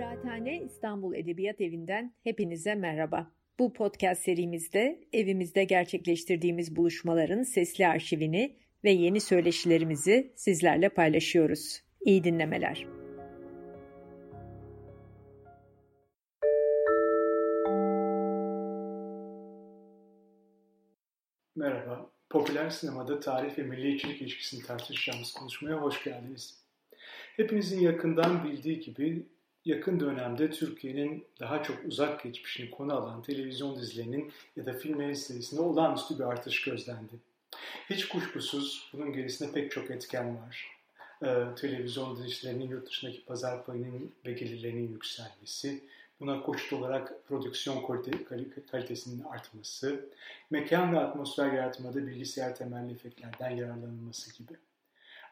Kıraathane İstanbul Edebiyat Evi'nden hepinize merhaba. Bu podcast serimizde evimizde gerçekleştirdiğimiz buluşmaların sesli arşivini ve yeni söyleşilerimizi sizlerle paylaşıyoruz. İyi dinlemeler. Merhaba, popüler sinemada tarih ve milliyetçilik ilişkisini tartışacağımız konuşmaya hoş geldiniz. Hepinizin yakından bildiği gibi yakın dönemde Türkiye'nin daha çok uzak geçmişini konu alan televizyon dizilerinin ya da filmlerin sayısında olağanüstü bir artış gözlendi. Hiç kuşkusuz bunun gerisinde pek çok etken var. Ee, televizyon dizilerinin yurt dışındaki pazar payının ve gelirlerinin yükselmesi, buna koşut olarak prodüksiyon kalitesinin artması, mekan ve atmosfer yaratmada bilgisayar temelli efektlerden yararlanılması gibi.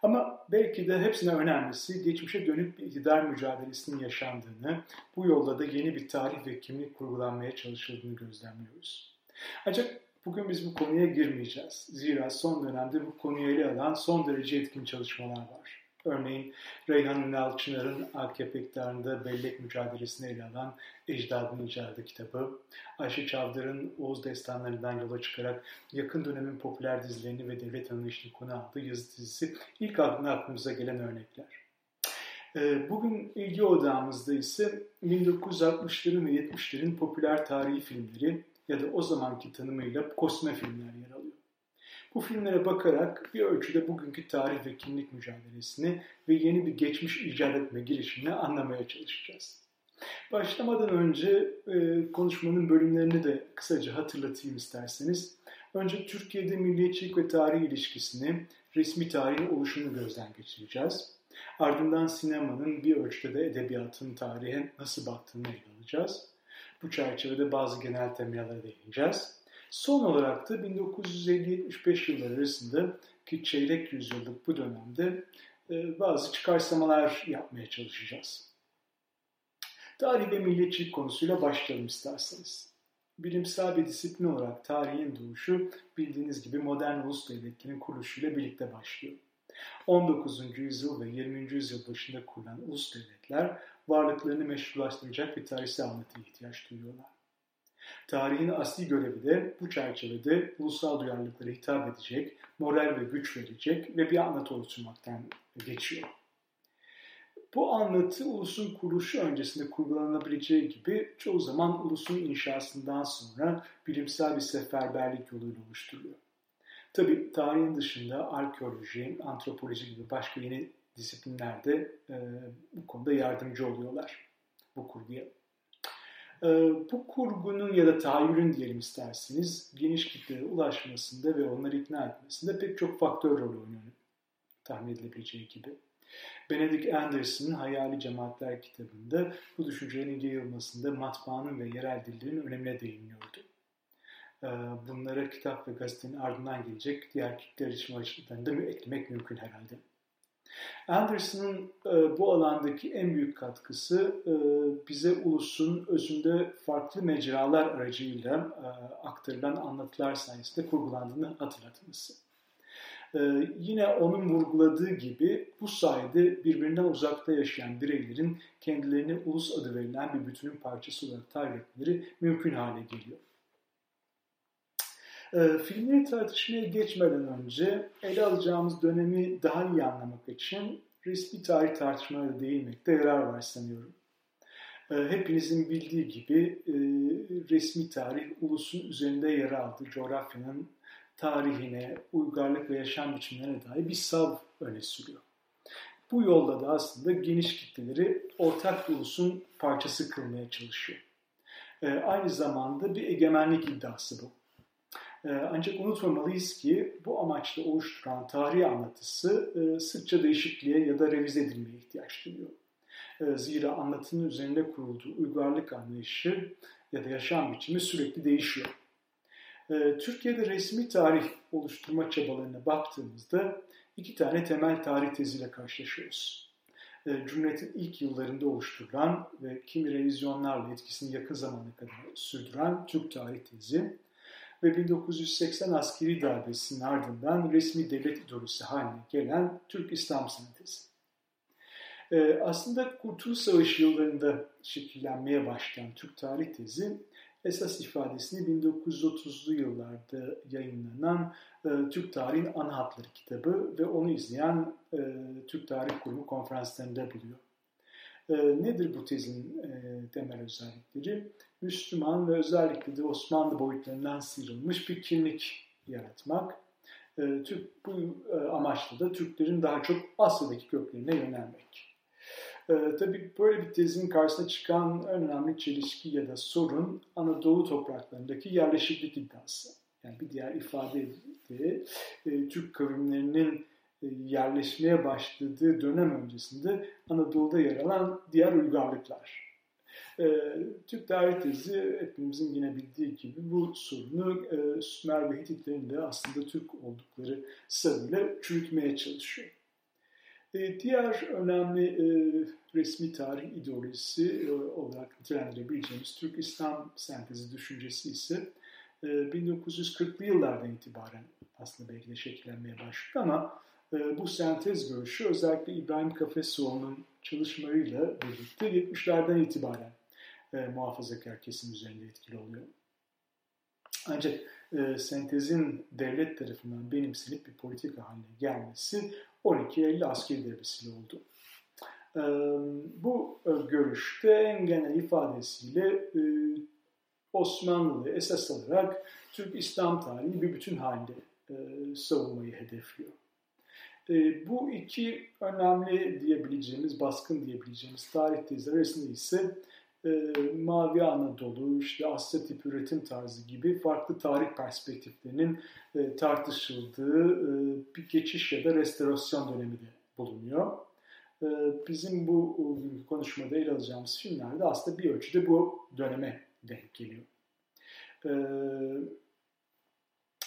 Ama belki de hepsine önemlisi geçmişe dönük bir iktidar mücadelesinin yaşandığını, bu yolda da yeni bir tarih ve kimlik kurgulanmaya çalışıldığını gözlemliyoruz. Ancak bugün biz bu konuya girmeyeceğiz. Zira son dönemde bu konuyu ele alan son derece etkin çalışmalar var. Örneğin Reyhan Ünal Çınar'ın AKP iktidarında bellek mücadelesini ele alan Ecdadın İcadı kitabı, Ayşe Çavdar'ın Oğuz destanlarından yola çıkarak yakın dönemin popüler dizilerini ve devlet anlayışını konu aldığı yazı dizisi ilk aklına aklımıza gelen örnekler. Ee, bugün ilgi odağımızda ise 1960'ların ve 70'lerin popüler tarihi filmleri ya da o zamanki tanımıyla kosme filmler yer alıyor. Bu filmlere bakarak bir ölçüde bugünkü tarih ve kimlik mücadelesini ve yeni bir geçmiş icat etme girişimini anlamaya çalışacağız. Başlamadan önce e, konuşmanın bölümlerini de kısaca hatırlatayım isterseniz. Önce Türkiye'de milliyetçilik ve tarih ilişkisini, resmi tarihin oluşunu gözden geçireceğiz. Ardından sinemanın bir ölçüde de edebiyatın tarihe nasıl baktığını ele alacağız. Bu çerçevede bazı genel temalara değineceğiz. Son olarak da 1950-75 yılları arasında ki çeyrek yüzyıllık bu dönemde e, bazı çıkarsamalar yapmaya çalışacağız. Tarih ve milliyetçilik konusuyla başlayalım isterseniz. Bilimsel bir disiplin olarak tarihin doğuşu bildiğiniz gibi modern ulus devletlerin kuruluşuyla birlikte başlıyor. 19. yüzyıl ve 20. yüzyıl başında kurulan ulus devletler varlıklarını meşrulaştıracak bir tarihsel anlatıya ihtiyaç duyuyorlar. Tarihin asli görevi de bu çerçevede ulusal duyarlılıklara hitap edecek, moral ve güç verecek ve bir anlatı oluşturmaktan geçiyor. Bu anlatı ulusun kuruluşu öncesinde kurgulanabileceği gibi çoğu zaman ulusun inşasından sonra bilimsel bir seferberlik yoluyla oluşturuluyor. Tabi tarihin dışında arkeoloji, antropoloji gibi başka yeni disiplinler de e, bu konuda yardımcı oluyorlar bu kurguya. E, bu kurgunun ya da tahayyülün diyelim isterseniz geniş kitlere ulaşmasında ve onları ikna etmesinde pek çok faktör rol oynuyor tahmin edilebileceği gibi. Benedict Anderson'ın Hayali Cemaatler kitabında bu düşüncelerin yayılmasında matbaanın ve yerel dillerin önemine değiniyordu. Ee, bunlara kitap ve gazetenin ardından gelecek diğer kitle erişim açılarını da eklemek mümkün herhalde. Anderson'ın e, bu alandaki en büyük katkısı e, bize ulusun özünde farklı mecralar aracıyla e, aktarılan anlatılar sayesinde kurgulandığını hatırlatması. E, yine onun vurguladığı gibi bu sayede birbirinden uzakta yaşayan bireylerin kendilerini ulus adı verilen bir bütünün parçası olarak tarif etmeleri mümkün hale geliyor. E, filmleri tartışmaya geçmeden önce ele alacağımız dönemi daha iyi anlamak için resmi tarih tartışmalarına değinmekte yarar var sanıyorum. E, hepinizin bildiği gibi e, resmi tarih ulusun üzerinde yer aldığı coğrafyanın tarihine, uygarlık ve yaşam biçimlerine dair bir sav öne sürüyor. Bu yolda da aslında geniş kitleleri ortak ulusun parçası kılmaya çalışıyor. E, aynı zamanda bir egemenlik iddiası bu. Ee, ancak unutmamalıyız ki bu amaçla oluşturan tarihi anlatısı e, sıkça değişikliğe ya da revize edilmeye ihtiyaç duyuyor. Ee, zira anlatının üzerinde kurulduğu uygarlık anlayışı ya da yaşam biçimi sürekli değişiyor. Ee, Türkiye'de resmi tarih oluşturma çabalarına baktığımızda iki tane temel tarih teziyle karşılaşıyoruz. Cumhuriyet'in ilk yıllarında oluşturulan ve kimi revizyonlarla etkisini yakın zamana kadar sürdüren Türk tarih tezi ve 1980 askeri darbesinin ardından resmi devlet ideolojisi haline gelen Türk İslam sentezi. E, aslında Kurtuluş Savaşı yıllarında şekillenmeye başlayan Türk tarih tezi esas ifadesini 1930'lu yıllarda yayınlanan e, Türk Tarihin Ana Hatları kitabı ve onu izleyen e, Türk Tarih Kurumu konferanslarında buluyor. E, nedir bu tezin e, temel özellikleri? Müslüman ve özellikle de Osmanlı boyutlarından sıyrılmış bir kimlik yaratmak. E, Türk bu e, amaçla da Türklerin daha çok Asya'daki köklerine yönelmek. E, tabii böyle bir tezin karşısına çıkan en önemli çelişki ya da sorun Anadolu topraklarındaki yerleşiklik iddiası. Yani bir diğer ifadeyle e, Türk kavimlerinin yerleşmeye başladığı dönem öncesinde Anadolu'da yer alan diğer uygarlıklar. E, Türk tarih tezi hepimizin yine bildiği gibi bu sorunu e, Sümer ve Hititlerin de aslında Türk oldukları sarıyla çürütmeye çalışıyor. E, diğer önemli e, resmi tarih ideolojisi e, olarak nitelendirebileceğimiz Türk İslam sentezi düşüncesi ise e, 1940'lı yıllardan itibaren aslında belki de şekillenmeye başlıyor ama bu sentez görüşü özellikle İbrahim Kafesoğlu'nun çalışmalarıyla birlikte 70'lerden itibaren e, muhafazakar kesim üzerinde etkili oluyor. Ancak e, sentezin devlet tarafından benimsenip bir politika haline gelmesi 12 Eylül askeri derbisiyle oldu. E, bu görüşte en genel ifadesiyle e, Osmanlı'yı esas alarak Türk İslam tarihi bir bütün halinde e, savunmayı hedefliyor. E, bu iki önemli diyebileceğimiz, baskın diyebileceğimiz tarih tezleri arasında ise e, Mavi Anadolu, işte Asya tip üretim tarzı gibi farklı tarih perspektiflerinin e, tartışıldığı e, bir geçiş ya da restorasyon dönemi de bulunuyor. E, bizim bu konuşmada ele alacağımız filmlerde aslında bir ölçüde bu döneme denk geliyor. E,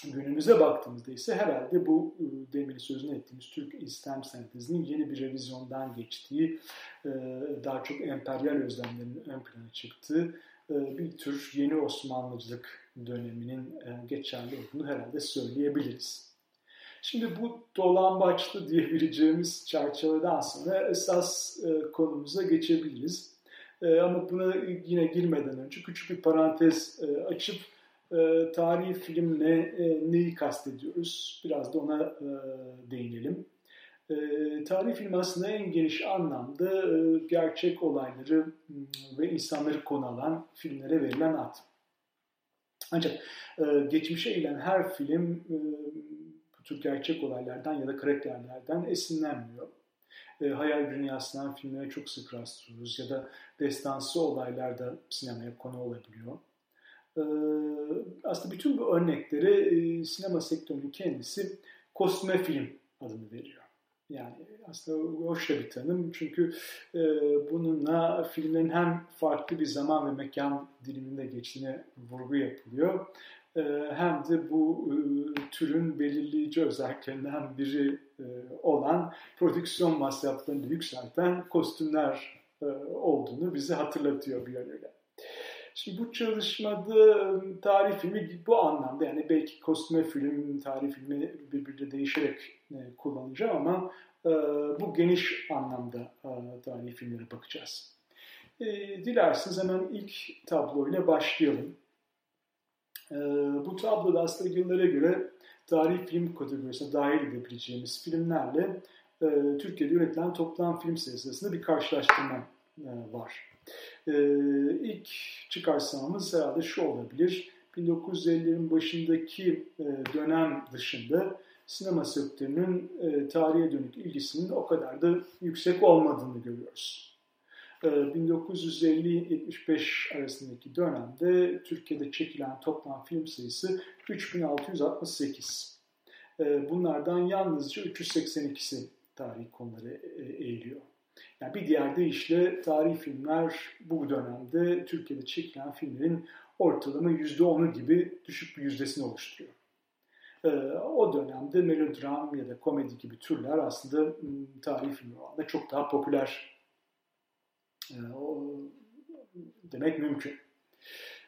günümüze baktığımızda ise herhalde bu e, demin sözünü ettiğimiz Türk İslam sentezinin yeni bir revizyondan geçtiği, e, daha çok emperyal özlemlerin ön plana çıktığı e, bir tür yeni Osmanlıcılık döneminin geçerli olduğunu herhalde söyleyebiliriz. Şimdi bu dolambaçlı diyebileceğimiz çerçeveden sonra esas konumuza geçebiliriz. Ama buna yine girmeden önce küçük bir parantez açıp e, tarihi filmle e, neyi kastediyoruz? Biraz da ona e, değinelim. E, tarihi film aslında en geniş anlamda e, gerçek olayları ve insanları konu alan filmlere verilen ad. Ancak e, geçmişe eğilen her film bu tür gerçek olaylardan ya da karakterlerden esinlenmiyor. Hayal dünyasından filmlere çok sık rastlıyoruz ya da destansı olaylar da sinemaya konu olabiliyor. Ee, aslında bütün bu örnekleri e, sinema sektörünün kendisi kostüme film adını veriyor. Yani aslında hoş da bir tanım çünkü e, bununla filmlerin hem farklı bir zaman ve mekan diliminde geçtiğine vurgu yapılıyor. E, hem de bu türün belirleyici özelliklerinden biri olan prodüksiyon masraflarını yükselten kostümler olduğunu bize hatırlatıyor bir yönüyle. Şimdi bu çalışmada tarih filmi bu anlamda yani belki kostüme film, tarih filmi birbirine değişerek e, kullanacağım ama e, bu geniş anlamda e, tarih filmlere bakacağız. E, dilerseniz hemen ilk tabloyla başlayalım. E, bu tabloda aslında yıllara göre tarih film kategorisine dahil edebileceğimiz filmlerle Türkiye'de üretilen toplam film sayısı arasında bir karşılaştırma var. E, ilk çıkarsamamız herhalde şu olabilir. 1950'lerin başındaki e, dönem dışında sinema sektörünün e, tarihe dönük ilgisinin o kadar da yüksek olmadığını görüyoruz. 1950-75 arasındaki dönemde Türkiye'de çekilen toplam film sayısı 3668. Bunlardan yalnızca 382'si tarih konuları eğiliyor. Yani bir diğer deyişle tarihi filmler bu dönemde Türkiye'de çekilen filmlerin ortalama %10'u gibi düşük bir yüzdesini oluşturuyor. Ee, o dönemde melodram ya da komedi gibi türler aslında ıı, tarihi film oranında çok daha popüler ee, demek mümkün.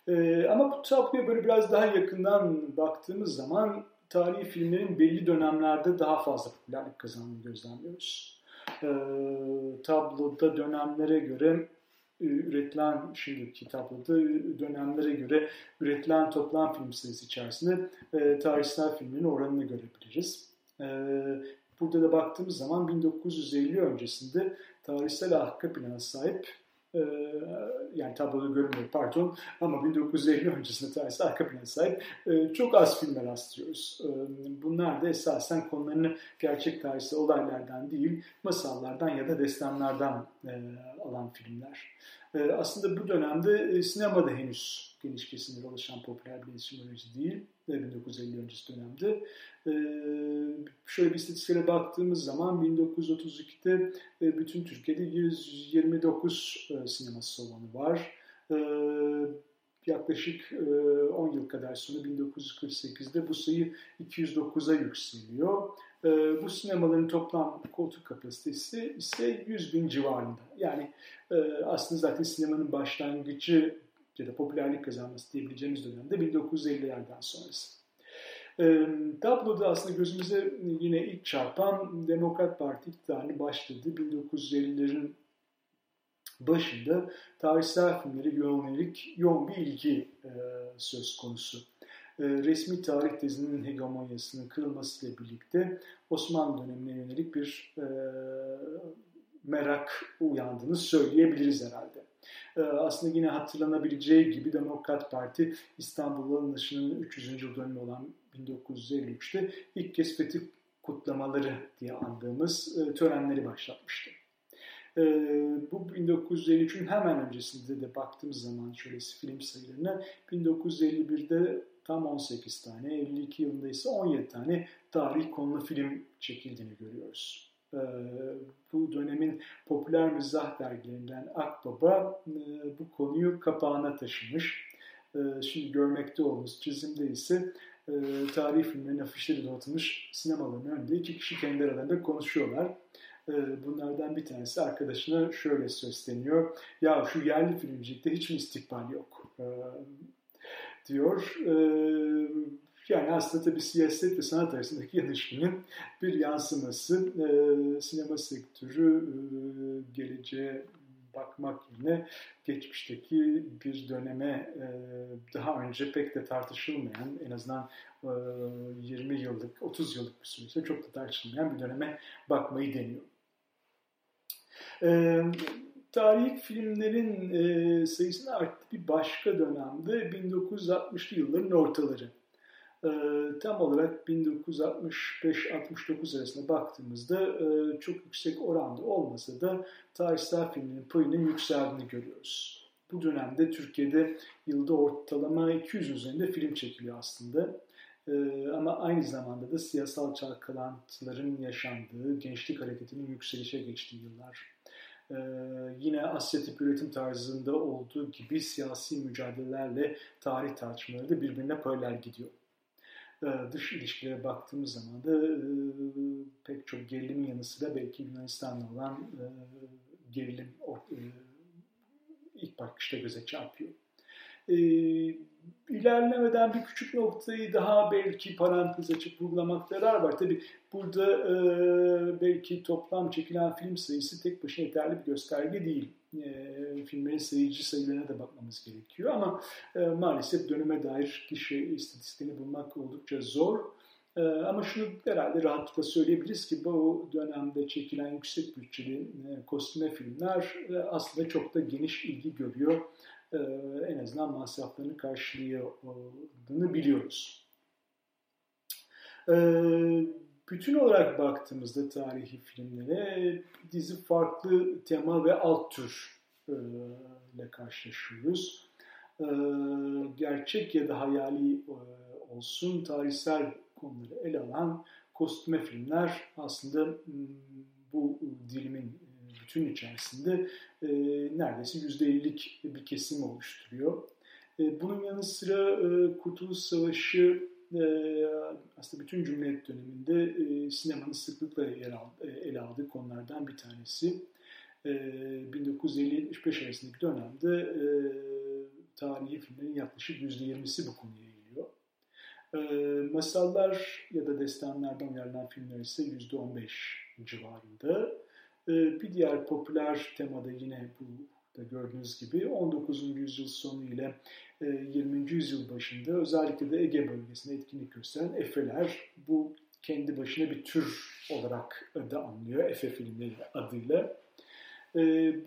Ee, ama bu tabloya böyle biraz daha yakından baktığımız zaman tarihi filmlerin belli dönemlerde daha fazla popülerlik kazandığını gözlemliyoruz. E, tabloda dönemlere göre üretilen şimdiki tabloda dönemlere göre üretilen toplam film sayısı içerisinde e, tarihsel filmlerin oranını görebiliriz. E, burada da baktığımız zaman 1950 öncesinde tarihsel arka plana sahip e, yani tabloda görünmüyor pardon ama 1950 öncesinde tarihsel arka plana sahip e, çok az filmler rastlıyoruz. E, bunlar da esasen konularını gerçek tarihsel olaylardan değil masallardan ya da destanlardan e, alan filmler. E, aslında bu dönemde e, sinemada henüz geniş kesimlere ulaşan popüler bir iletişim aracı değil. 1950 öncesi dönemde. Şöyle bir istatistiklere baktığımız zaman 1932'de bütün Türkiye'de 129 sinema salonu var. Yaklaşık 10 yıl kadar sonra 1948'de bu sayı 209'a yükseliyor. Bu sinemaların toplam koltuk kapasitesi ise 100 bin civarında. Yani aslında zaten sinemanın başlangıcı ya da popülerlik kazanması diyebileceğimiz dönemde 1950'lerden sonrası. E, tabloda aslında gözümüze yine ilk çarpan Demokrat Parti iktidarını başladı. 1950'lerin başında tarihsel filmlere yönelik yoğun bir ilgi e, söz konusu. E, resmi tarih tezinin hegemonyasının kırılmasıyla birlikte Osmanlı dönemine yönelik bir e, merak uyandığını söyleyebiliriz herhalde. Ee, aslında yine hatırlanabileceği gibi Demokrat Parti İstanbul alınışının 300. yıl dönümü olan 1953'te ilk kez fetih kutlamaları diye andığımız e, törenleri başlatmıştı. Ee, bu 1953'ün hemen öncesinde de baktığımız zaman şöyle film sayılarına 1951'de tam 18 tane, 52 yılında ise 17 tane tarih konulu film çekildiğini görüyoruz. Ee, bu dönemin popüler mizah dergilerinden Akbaba e, bu konuyu kapağına taşımış. Ee, şimdi görmekte olduğumuz çizimde ise e, tarih filmlerin afişleri donatılmış sinemaların önünde iki kişi kendi aralarında konuşuyorlar. Ee, bunlardan bir tanesi arkadaşına şöyle sesleniyor. Ya şu yerli filmcilikte hiç mi istikbal yok? diyor. Yani aslında tabii siyaset ve sanat arasındaki ilişkinin bir yansıması. E, sinema sektörü e, geleceğe bakmak yerine geçmişteki bir döneme e, daha önce pek de tartışılmayan en azından e, 20 yıllık 30 yıllık bir süreçte çok da tartışılmayan bir döneme bakmayı deniyor. E, tarih filmlerin e, sayısının arttığı bir başka dönemde 1960'lı yılların ortaları. Ee, tam olarak 1965-69 arasında baktığımızda e, çok yüksek oranda olmasa da tarihsel filmlerin payının yükseldiğini görüyoruz. Bu dönemde Türkiye'de yılda ortalama 200 üzerinde film çekiliyor aslında. Ee, ama aynı zamanda da siyasal çalkalantıların yaşandığı, gençlik hareketinin yükselişe geçtiği yıllar. Ee, yine Asya tip üretim tarzında olduğu gibi siyasi mücadelelerle tarih tartışmaları da birbirine paralel gidiyor. Ee, dış ilişkilere baktığımız zaman da e, pek çok gerilimin yanı sıra belki Yunanistan'la olan e, gerilim e, ilk bakışta göze çarpıyor. E, ilerlemeden bir küçük noktayı daha belki parantez açıp vurgulamakta yarar var. Tabi burada e, belki toplam çekilen film sayısı tek başına yeterli bir gösterge değil e, filmlerin seyirci sayılarına da bakmamız gerekiyor. Ama e, maalesef döneme dair kişi istatistiğini bulmak oldukça zor. E, ama şunu herhalde rahatlıkla söyleyebiliriz ki bu dönemde çekilen yüksek bütçeli e, kostüme filmler e, aslında çok da geniş ilgi görüyor. E, en azından masraflarını karşıladığını biliyoruz. E, bütün olarak baktığımızda tarihi filmlere dizi farklı tema ve alt tür e, ile karşılaşıyoruz. Gerçek ya da hayali olsun tarihsel konuları ele alan kostüme filmler aslında bu dilimin bütün içerisinde neredeyse %50'lik bir kesim oluşturuyor. Bunun yanı sıra Kurtuluş Savaşı e, aslında bütün Cumhuriyet döneminde e, sinemanın sıklıkla yer e, ele aldığı konulardan bir tanesi. E, 1950-75 arasındaki dönemde e, tarihi filmlerin yaklaşık %20'si bu konuya eğiliyor. E, masallar ya da destanlardan uyarlanan filmler ise %15 civarında. Bir diğer popüler temada yine bu da gördüğünüz gibi 19. yüzyıl sonu ile 20. yüzyıl başında özellikle de Ege bölgesinde etkinlik gösteren Efe'ler bu kendi başına bir tür olarak da anlıyor Efe filmleri adıyla.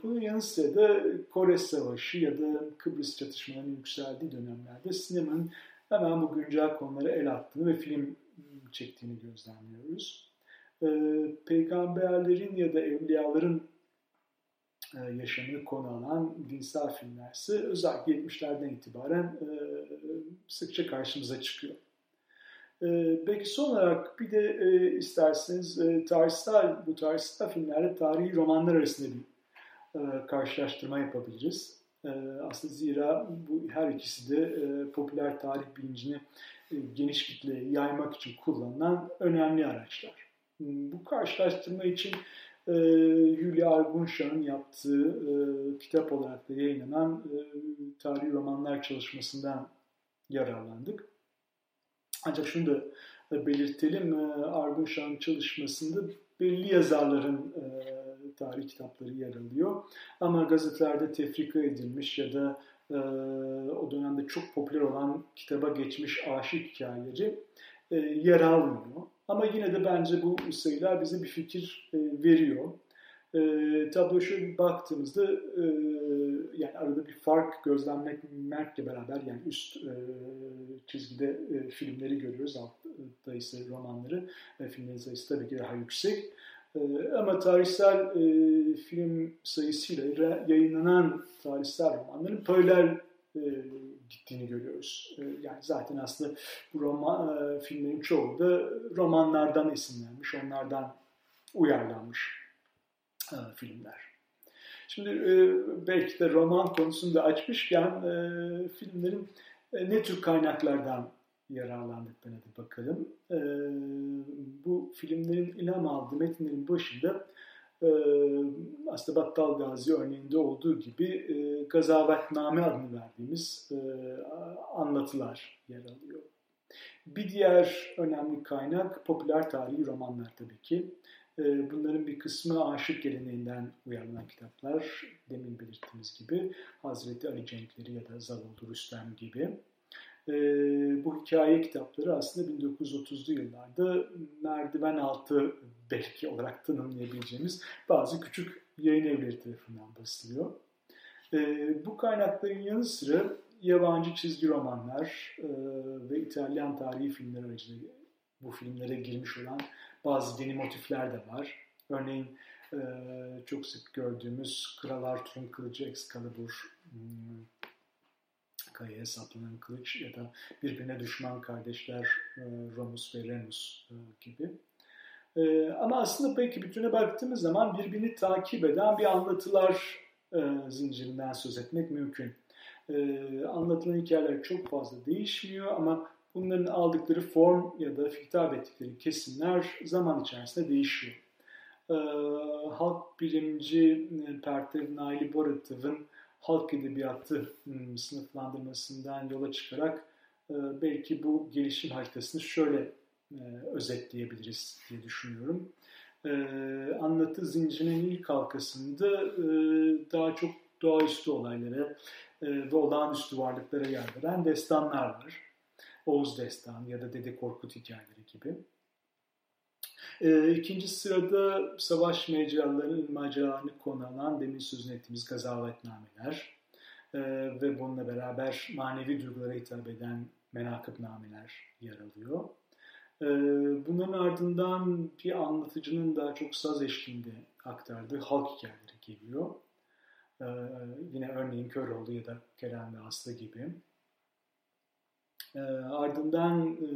Bunun yanı sıra da Kore Savaşı ya da Kıbrıs çatışmalarının yükseldiği dönemlerde sinemanın hemen bu güncel konulara el attığını ve film çektiğini gözlemliyoruz. Peygamberlerin ya da evliyaların yaşamını konu alan dinsel filmler ise özellikle 70'lerden itibaren sıkça karşımıza çıkıyor. Belki son olarak bir de isterseniz tarihsel, bu tarihsel filmlerle tarihi romanlar arasında bir karşılaştırma yapabiliriz. Aslında zira bu her ikisi de popüler tarih bilincini geniş kitleye yaymak için kullanılan önemli araçlar. Bu karşılaştırma için e, Hülya Argunşan'ın yaptığı e, kitap olarak da yayınlanan e, tarihi romanlar çalışmasından yararlandık. Ancak şunu da e, belirtelim, e, Argunşan'ın çalışmasında belli yazarların e, tarih kitapları yer alıyor. Ama gazetelerde tefrika edilmiş ya da e, o dönemde çok popüler olan kitaba geçmiş aşık hikayeleri e, yer almıyor. Ama yine de bence bu sayılar bize bir fikir e, veriyor. E, tablo şu baktığımızda e, yani arada bir fark gözlemlemekle beraber yani üst e, çizgide e, filmleri görüyoruz. Altta ise romanları. E, filmlerin sayısı tabii ki daha yüksek. E, ama tarihsel e, film sayısıyla yayınlanan tarihsel romanların paralel e, gittiğini görüyoruz. E, yani zaten aslında bu roman, e, filmlerin çoğu da romanlardan esinlenmiş, onlardan uyarlanmış e, filmler. Şimdi belki de roman konusunu da açmışken filmlerin ne tür kaynaklardan yararlandıklarına da bakalım. Bu filmlerin ilham aldığı metinlerin başında ee, aslında Battal Gazi örneğinde olduğu gibi e, Gazavetname adını verdiğimiz e, anlatılar yer alıyor. Bir diğer önemli kaynak popüler tarihi romanlar tabii ki. E, bunların bir kısmı aşık geleneğinden uyarlanan kitaplar. Demin belirttiğimiz gibi Hazreti Ali Cenkleri ya da Zavallı Rüstem gibi e, bu hikaye kitapları aslında 1930'lu yıllarda merdiven altı belki olarak tanımlayabileceğimiz bazı küçük yayın evleri tarafından basılıyor. E, bu kaynakların yanı sıra yabancı çizgi romanlar e, ve İtalyan tarihi filmler aracılığıyla bu filmlere girmiş olan bazı dini motifler de var. Örneğin e, çok sık gördüğümüz Kral Arthur'un kılıcı Excalibur, hmm, kayaya saplanan kılıç ya da birbirine düşman kardeşler e, Romus ve Remus e, gibi. E, ama aslında peki bütüne baktığımız zaman birbirini takip eden bir anlatılar zincirinden söz etmek mümkün. Anlatılan hikayeler çok fazla değişmiyor ama bunların aldıkları form ya da hitap ettikleri kesimler zaman içerisinde değişiyor. Halk bilimci Pertev Naili Boratov'un halk edebiyatı hmm, sınıflandırmasından yola çıkarak e, belki bu gelişim haritasını şöyle e, özetleyebiliriz diye düşünüyorum. E, anlatı zincirinin ilk halkasında daha çok doğaüstü olaylara ve olağanüstü varlıklara yer veren destanlar var. Oğuz Destan ya da Dede Korkut hikayeleri gibi. E, ikinci sırada savaş mecralarının maceralarını konu alan demin sözünü ettiğimiz gazavetnameler e, ve bununla beraber manevi duygulara hitap eden menakıbnameler yer alıyor. E, bunların ardından bir anlatıcının daha çok saz eşliğinde aktardığı halk hikayeleri geliyor. E, yine örneğin Köroğlu ya da Kerem ve Aslı gibi. E, ardından e,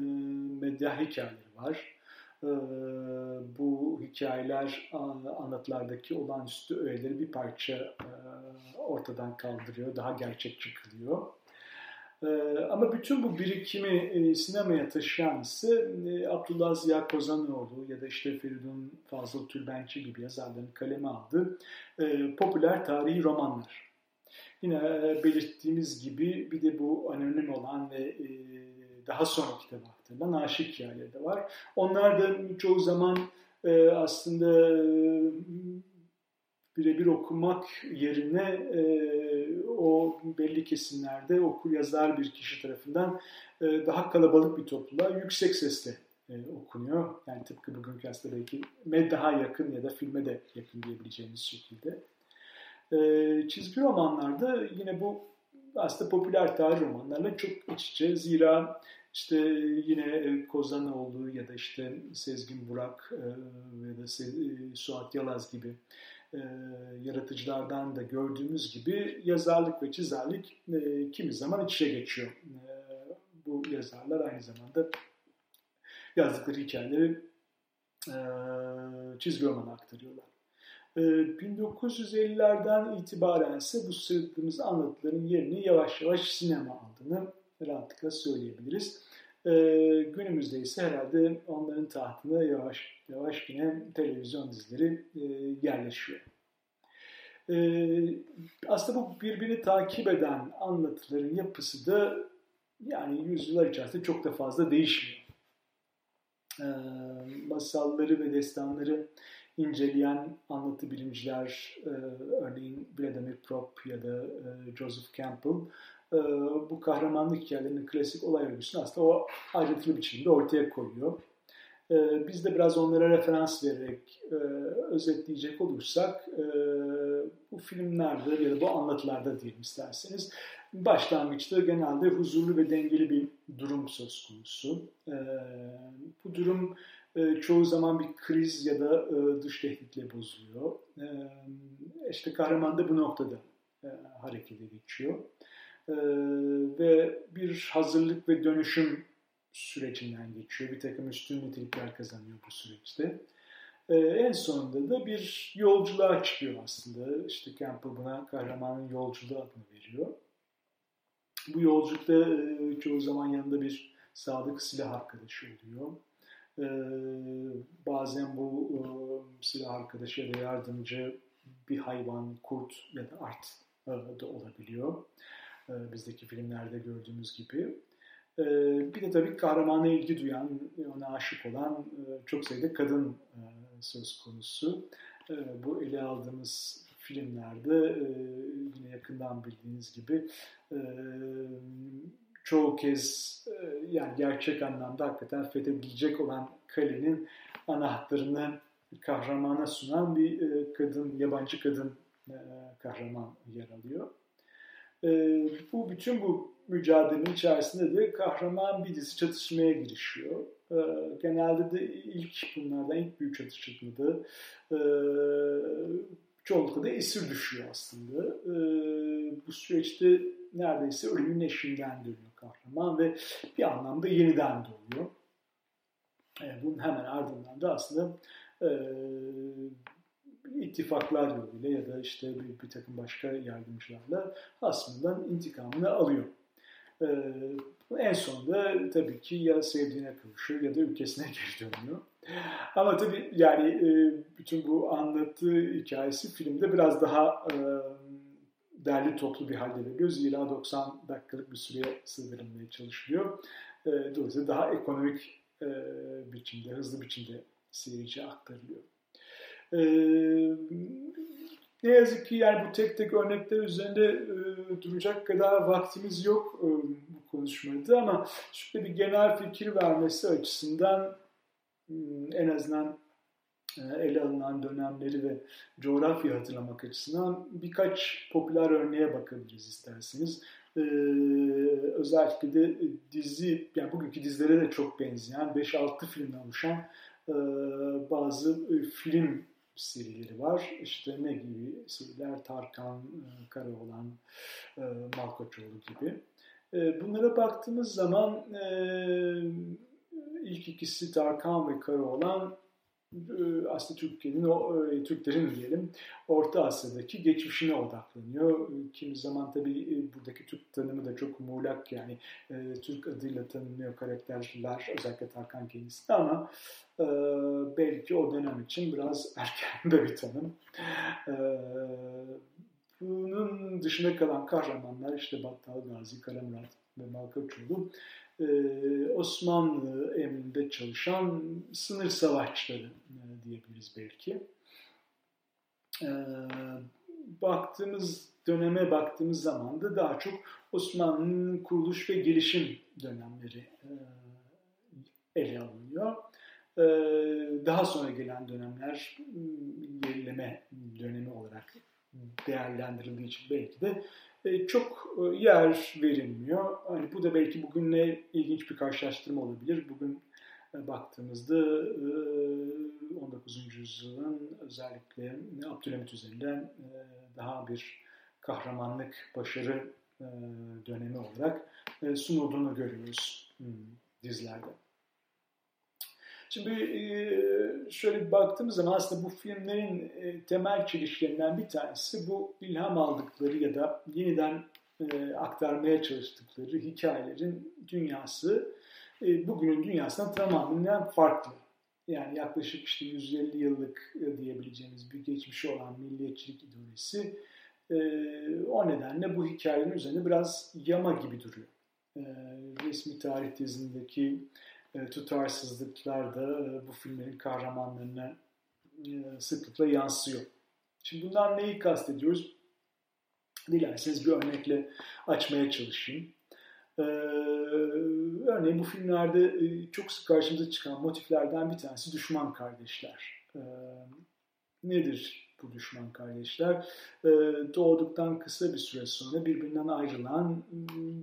medya hikayeleri var. Ee, bu hikayeler anlatılardaki olağanüstü öğeleri bir parça e, ortadan kaldırıyor, daha gerçekçi kılıyor. Ee, ama bütün bu birikimi e, sinemaya taşıyan ise e, Abdullah Ziya Kozanoğlu ya da işte Feridun Fazıl Tülbençi gibi yazarların kaleme aldığı popüler tarihi romanlar. Yine belirttiğimiz gibi bir de bu anonim olan ve daha sonra kitaba aktarılan aşık hikayeleri de var. Onlar da çoğu zaman e, aslında e, birebir okumak yerine e, o belli kesimlerde okur yazar bir kişi tarafından e, daha kalabalık bir topluluğa yüksek sesle e, okunuyor. Yani tıpkı bugünkü aslında belki daha yakın ya da filme de yakın diyebileceğimiz şekilde. E, çizgi romanlarda yine bu aslında popüler tarih romanlarla çok iç içe. Zira işte yine Kozanoğlu ya da işte Sezgin Burak e, ya da e, Suat Yalaz gibi e, yaratıcılardan da gördüğümüz gibi yazarlık ve çizerlik kimi zaman iç içe geçiyor. Bu yazarlar aynı zamanda yazdıkları hikayeleri çizgi roman aktarıyorlar. 1950'lerden itibaren ise bu sırtımız anlatıların yerini yavaş yavaş sinema aldığını rahatlıkla söyleyebiliriz. E, günümüzde ise herhalde onların tahtına yavaş yavaş yine televizyon dizileri e, yerleşiyor. E, aslında bu birbirini takip eden anlatıların yapısı da yani yüzyıllar içerisinde çok da fazla değişmiyor. E, masalları ve destanları inceleyen anlatı bilimciler, e, örneğin Vladimir Prop ya da e, Joseph Campbell e, bu kahramanlık hikayelerinin klasik olay örgüsünü aslında o ayrıntılı biçimde ortaya koyuyor. E, biz de biraz onlara referans vererek e, özetleyecek olursak e, bu filmlerde ya da bu anlatılarda diyelim isterseniz başlangıçta genelde huzurlu ve dengeli bir durum söz konusu. E, bu durum e, çoğu zaman bir kriz ya da e, dış tehditle bozuluyor. E, işte kahraman da bu noktada e, harekete geçiyor. Ee, ve bir hazırlık ve dönüşüm sürecinden geçiyor. Bir takım üstün nitelikler kazanıyor bu süreçte. Ee, en sonunda da bir yolculuğa çıkıyor aslında. İşte Campbell buna kahramanın yolculuğu adını veriyor. Bu yolculukta e, çoğu zaman yanında bir sadık silah arkadaşı oluyor. Ee, bazen bu e, silah arkadaşı ya da yardımcı bir hayvan, kurt ya da art e, da olabiliyor. E, bizdeki filmlerde gördüğümüz gibi. E, bir de tabii kahramana ilgi duyan, ona aşık olan e, çok sayıda kadın söz konusu. Bu ele aldığımız filmlerde yine yakından bildiğiniz gibi çoğu kez yani gerçek anlamda hakikaten fethedilecek olan kalenin anahtarını kahramana sunan bir kadın, yabancı kadın kahraman yer alıyor. E, bu bütün bu mücadelenin içerisinde de kahraman bir dizi çatışmaya girişiyor. E, genelde de ilk bunlardan ilk büyük çatışmada e, çoğunlukla da esir düşüyor aslında. Bu süreçte neredeyse ölümün eşiğinden dönüyor kahraman ve bir anlamda yeniden doğuyor. Bunun hemen ardından da aslında ittifaklar yoluyla ya da işte bir, bir takım başka yardımcılarla hasmından intikamını alıyor. Ee, en sonunda tabii ki ya sevdiğine kavuşuyor ya da ülkesine geri dönüyor. Ama tabii yani e, bütün bu anlattığı hikayesi filmde biraz daha e, derli toplu bir halde veriliyor. Zira 90 dakikalık bir süreye sığdırılmaya çalışılıyor. E, dolayısıyla daha ekonomik e, biçimde, hızlı biçimde seyirciye aktarılıyor. E, ne yazık ki yani bu tek tek örnekler üzerinde e, duracak kadar vaktimiz yok e, bu konuşmada ama şöyle bir genel fikir vermesi açısından e, en azından e, ele alınan dönemleri ve coğrafya hatırlamak açısından birkaç popüler örneğe bakabiliriz isterseniz. Ee, özellikle de dizi, yani bugünkü dizilere de çok benzeyen 5-6 filmden oluşan e, bazı film serileri var. İşte ne gibi seriler? Tarkan, e, Karaoğlan, e, Malkoçoğlu gibi. E, bunlara baktığımız zaman ilk ikisi Tarkan ve Karaoğlan aslında Türkiye'nin, Türklerin diyelim Orta Asya'daki geçmişine odaklanıyor. Kimi zaman tabii buradaki Türk tanımı da çok muğlak yani Türk adıyla tanınıyor karakterler özellikle Tarkan kendisi ama belki o dönem için biraz erken de bir tanım. Bunun dışında kalan kahramanlar işte Battal Gazi, Karamurat ve Malkaçoğlu Osmanlı emrinde çalışan sınır savaşçıları diyebiliriz belki. baktığımız döneme baktığımız zaman da daha çok Osmanlı'nın kuruluş ve gelişim dönemleri e, ele alınıyor. E, daha sonra gelen dönemler gerileme dönemi olarak değerlendirildiği için belki de e, çok yer verilmiyor. Hani bu da belki bugünle ilginç bir karşılaştırma olabilir. Bugün baktığımızda 19. yüzyılın özellikle Abdülhamit üzerinden daha bir kahramanlık, başarı dönemi olarak sunulduğunu görüyoruz hmm, dizilerde. Şimdi şöyle bir baktığımız zaman aslında bu filmlerin temel çelişkilerinden bir tanesi bu ilham aldıkları ya da yeniden aktarmaya çalıştıkları hikayelerin dünyası bugünün dünyasından tamamen farklı. Yani yaklaşık işte 150 yıllık diyebileceğimiz bir geçmişi olan milliyetçilik ideolojisi o nedenle bu hikayenin üzerine biraz yama gibi duruyor. Resmi tarih tezindeki tutarsızlıklar da bu filmlerin kahramanlarına sıklıkla yansıyor. Şimdi bundan neyi kastediyoruz? Dilerseniz bir örnekle açmaya çalışayım. Örneğin bu filmlerde e, çok sık karşımıza çıkan motiflerden bir tanesi düşman kardeşler. Nedir bu düşman kardeşler? Ee, doğduktan kısa bir süre sonra birbirinden ayrılan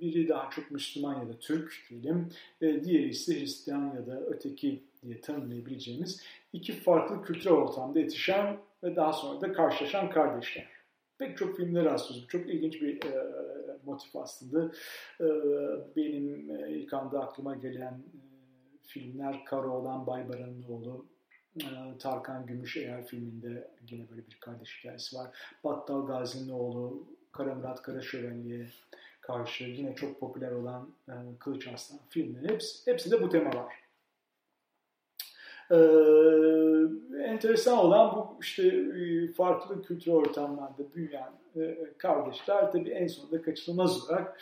biri daha çok Müslüman ya da Türk diyelim, e, diğeri ise Hristiyan ya da öteki diye tanımlayabileceğimiz iki farklı kültürel ortamda yetişen ve daha sonra da karşılaşan kardeşler. Pek çok filmde rastlıyoruz. Çok ilginç bir e, motif aslında. E, benim e, ilk anda aklıma gelen e, filmler Kara olan Baybaran'ın oğlu, e, Tarkan Gümüşeğer filminde yine böyle bir kardeş hikayesi var. Battal Gazi'nin oğlu, Kara Murat Kara Şövalye karşı yine çok popüler olan e, Kılıç Aslan filmleri. Hepsi, hepsinde bu tema var. Ee, enteresan olan bu işte e, farklı kültür ortamlarda büyüyen e, kardeşler tabii en sonunda kaçınılmaz olarak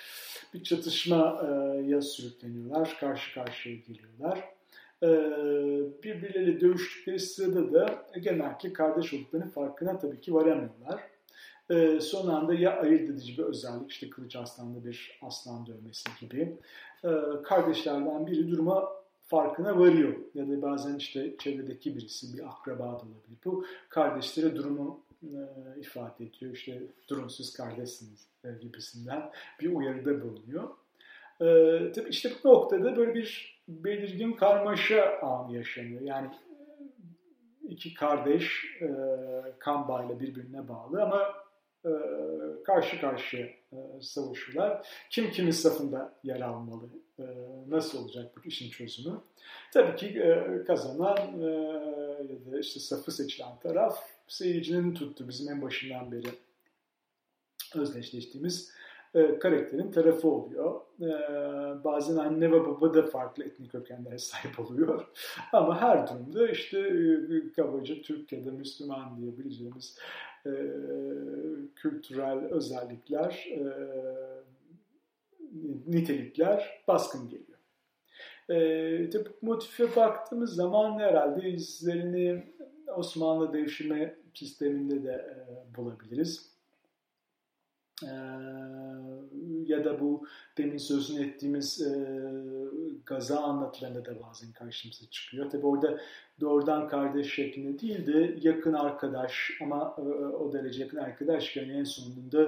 bir çatışmaya sürükleniyorlar, karşı karşıya geliyorlar. Ee, birbirleriyle dövüştükleri sırada da genellikle kardeş olduklarının farkına tabii ki varamıyorlar. Ee, son anda ya ayırt edici bir özellik, işte kılıç aslanda bir aslan dövmesi gibi. kardeşlerden biri duruma farkına varıyor. Ya da bazen işte çevredeki birisi, bir akraba da olabilir. Bu kardeşlere durumu e, ifade ediyor. İşte durumsuz kardeşsiniz e, gibisinden bir uyarıda bulunuyor. E, tabii işte bu noktada böyle bir belirgin karmaşa anı yaşanıyor. Yani iki kardeş e, kan bağıyla birbirine bağlı ama e, karşı karşıya e, savaşıyorlar. Kim kimin safında yer almalı? E, nasıl olacak bu işin çözümü? Tabii ki kazanan ya da işte safı seçilen taraf seyircinin tuttu bizim en başından beri özdeşleştiğimiz karakterin tarafı oluyor. bazen anne ve baba da farklı etnik kökenlere sahip oluyor. Ama her durumda işte e, kabaca Türk ya da Müslüman diyebileceğimiz e, kültürel özellikler, e, nitelikler baskın geliyor. E, tabi motife baktığımız zaman herhalde izlerini Osmanlı devşirme sisteminde de e, bulabiliriz. Ee, ya da bu demin sözünü ettiğimiz e, gaza anlatılarında da bazen karşımıza çıkıyor. Tabi orada doğrudan kardeş şeklinde değil de yakın arkadaş ama e, o derece yakın arkadaş yani en sonunda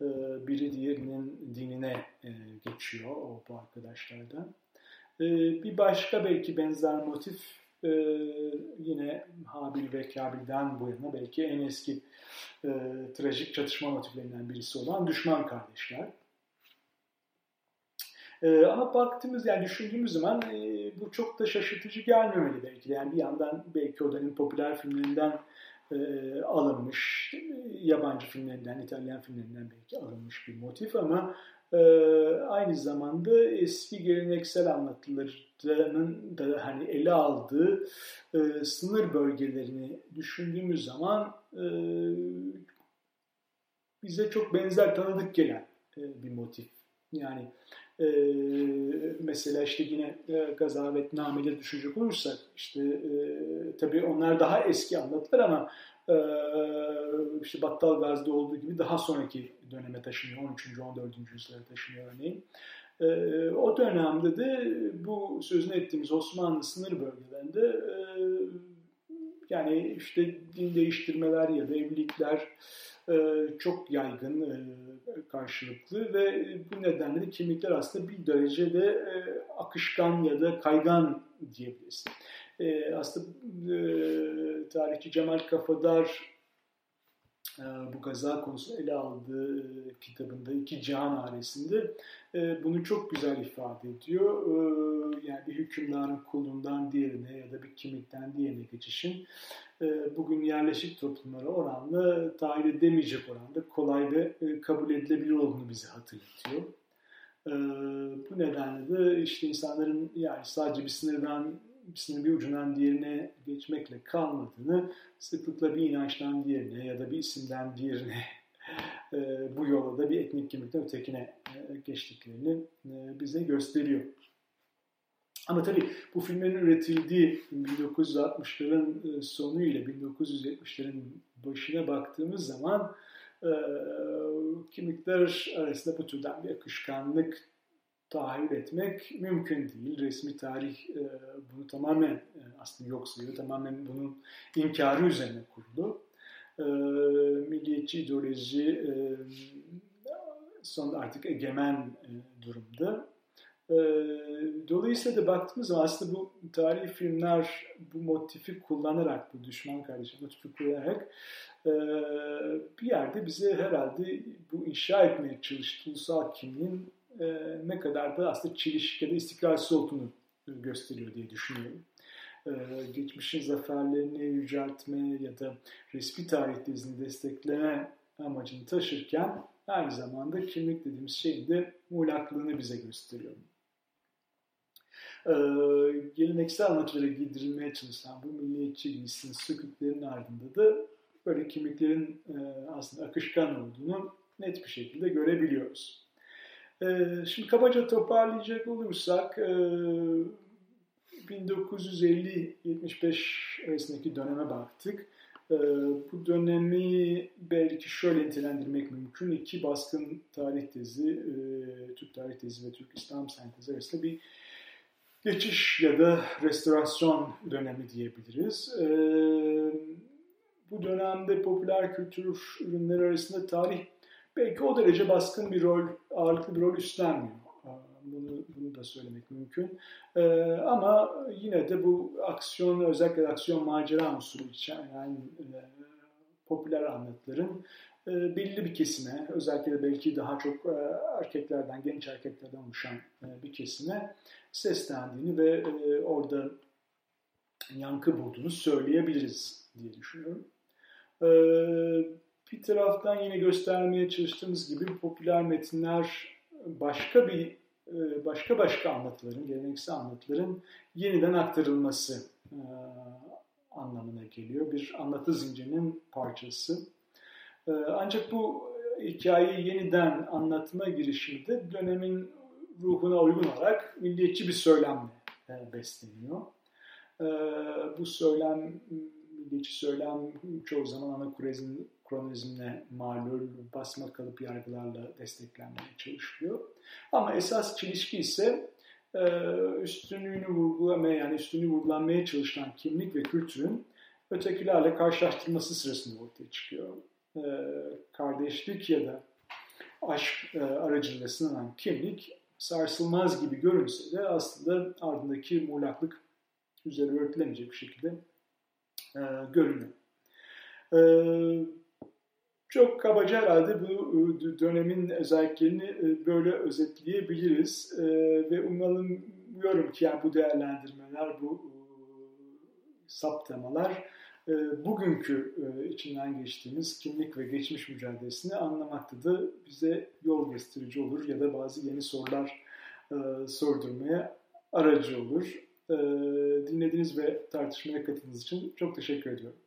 e, biri diğerinin dinine e, geçiyor o bu arkadaşlardan. E, bir başka belki benzer motif e, yine Habil ve Kabil'den bu yana belki en eski e, trajik çatışma motiflerinden birisi olan düşman kardeşler. E, ama baktığımız yani düşündüğümüz zaman e, bu çok da şaşırtıcı gelmemeli belki. Yani bir yandan belki o dönemin popüler filmlerinden e, alınmış, yabancı filmlerinden, İtalyan filmlerinden belki alınmış bir motif ama aynı zamanda eski geleneksel anlatılarının da hani ele aldığı e, sınır bölgelerini düşündüğümüz zaman e, bize çok benzer tanıdık gelen e, bir motif. Yani e, mesela işte yine e, gazavetnameleri düşünecek olursak işte e, tabii onlar daha eski anlatılar ama işte Battal Gazi'de olduğu gibi daha sonraki döneme taşınıyor. 13. 14. yüzyıla taşınıyor örneğin. O dönemde de bu sözünü ettiğimiz Osmanlı sınır bölgelerinde yani işte din değiştirmeler ya da evlilikler çok yaygın karşılıklı ve bu nedenle de kimlikler aslında bir derecede akışkan ya da kaygan diyebiliriz. Aslında tarihçi Cemal Kafadar bu gaza konusunu ele aldığı kitabında iki Cihan Ailesi'nde bunu çok güzel ifade ediyor. Yani bir hükümdarın kulundan diğerine ya da bir kimlikten diğerine geçişin bugün yerleşik toplumlara oranla tahayyül edemeyecek oranda kolay ve kabul edilebilir olduğunu bize hatırlatıyor. Bu nedenle de işte insanların yani sadece bir sınırdan birisinin bir ucundan diğerine geçmekle kalmadığını sıklıkla bir inançtan diğerine ya da bir isimden diğerine e, bu yola da bir etnik kimlikten ötekine e, geçtiklerini e, bize gösteriyor. Ama tabii bu filmlerin üretildiği 1960'ların sonu ile 1970'lerin başına baktığımız zaman kimlikler arasında bu türden bir akışkanlık tahayyül etmek mümkün değil. Resmi tarih e, bunu tamamen e, aslında yok sayıyor. Tamamen bunun inkarı üzerine kurulu. E, milliyetçi ideoloji e, son artık egemen e, durumda. E, dolayısıyla da baktığımız zaman aslında bu tarihi filmler bu motifi kullanarak, bu düşman kardeşi motifi kullanarak e, bir yerde bize herhalde bu inşa etmeye çalıştığı ulusal kimliğin e, ne kadar da aslında çelişki ya da istikrarsız olduğunu gösteriyor diye düşünüyorum. E, geçmişin zaferlerini yüceltme ya da resmi tarih tezini destekleme amacını taşırken aynı zamanda kimlik dediğimiz şeyin de muğlaklığını bize gösteriyor. Ee, geleneksel anlatılara giydirilmeye çalışılan bu milliyetçi giysinin söküntülerin ardında da böyle kimliklerin e, aslında akışkan olduğunu net bir şekilde görebiliyoruz. Ee, şimdi kabaca toparlayacak olursak 1950-75 e, arasındaki döneme baktık. Ee, bu dönemi belki şöyle nitelendirmek mümkün. İki baskın tarih tezi, e, Türk tarih tezi ve Türk İslam sentezi arasında bir geçiş ya da restorasyon dönemi diyebiliriz. Ee, bu dönemde popüler kültür ürünleri arasında tarih belki o derece baskın bir rol, ağırlıklı bir rol üstlenmiyor. Bunu, bunu da söylemek mümkün. Ee, ama yine de bu aksiyon, özellikle aksiyon macera unsuru içeren yani, e, popüler anlatıların e, belli bir kesime, özellikle belki daha çok e, erkeklerden, genç erkeklerden oluşan e, bir kesime seslendiğini ve e, orada yankı bulduğunu söyleyebiliriz diye düşünüyorum. Evet bir taraftan yine göstermeye çalıştığımız gibi popüler metinler başka bir e, başka başka anlatıların, geleneksel anlatıların yeniden aktarılması e, anlamına geliyor. Bir anlatı zincirinin parçası. E, ancak bu hikayeyi yeniden anlatma girişiminde dönemin ruhuna uygun olarak milliyetçi bir söylemle besleniyor. Bu söylem, milliyetçi söylem çoğu zaman anakurezin kronizmle malul, basma kalıp yargılarla desteklenmeye çalışıyor. Ama esas çelişki ise e, üstünlüğünü vurgulamaya yani üstünlüğü vurgulanmaya çalışılan kimlik ve kültürün ötekilerle karşılaştırması sırasında ortaya çıkıyor. E, kardeşlik ya da aşk e, aracılığıyla sınanan kimlik sarsılmaz gibi görünse de aslında ardındaki muğlaklık üzeri örtülemeyecek bir şekilde görünüyor. Çok kabaca herhalde bu e, dönemin özelliklerini e, böyle özetleyebiliriz e, ve umalım umuyorum ki yani bu değerlendirmeler, bu saptamalar bugünkü içinden geçtiğimiz kimlik ve geçmiş mücadelesini anlamakta da bize yol gösterici olur ya da bazı yeni sorular sordurmaya aracı olur. Dinlediğiniz ve tartışmaya katıldığınız için çok teşekkür ediyorum.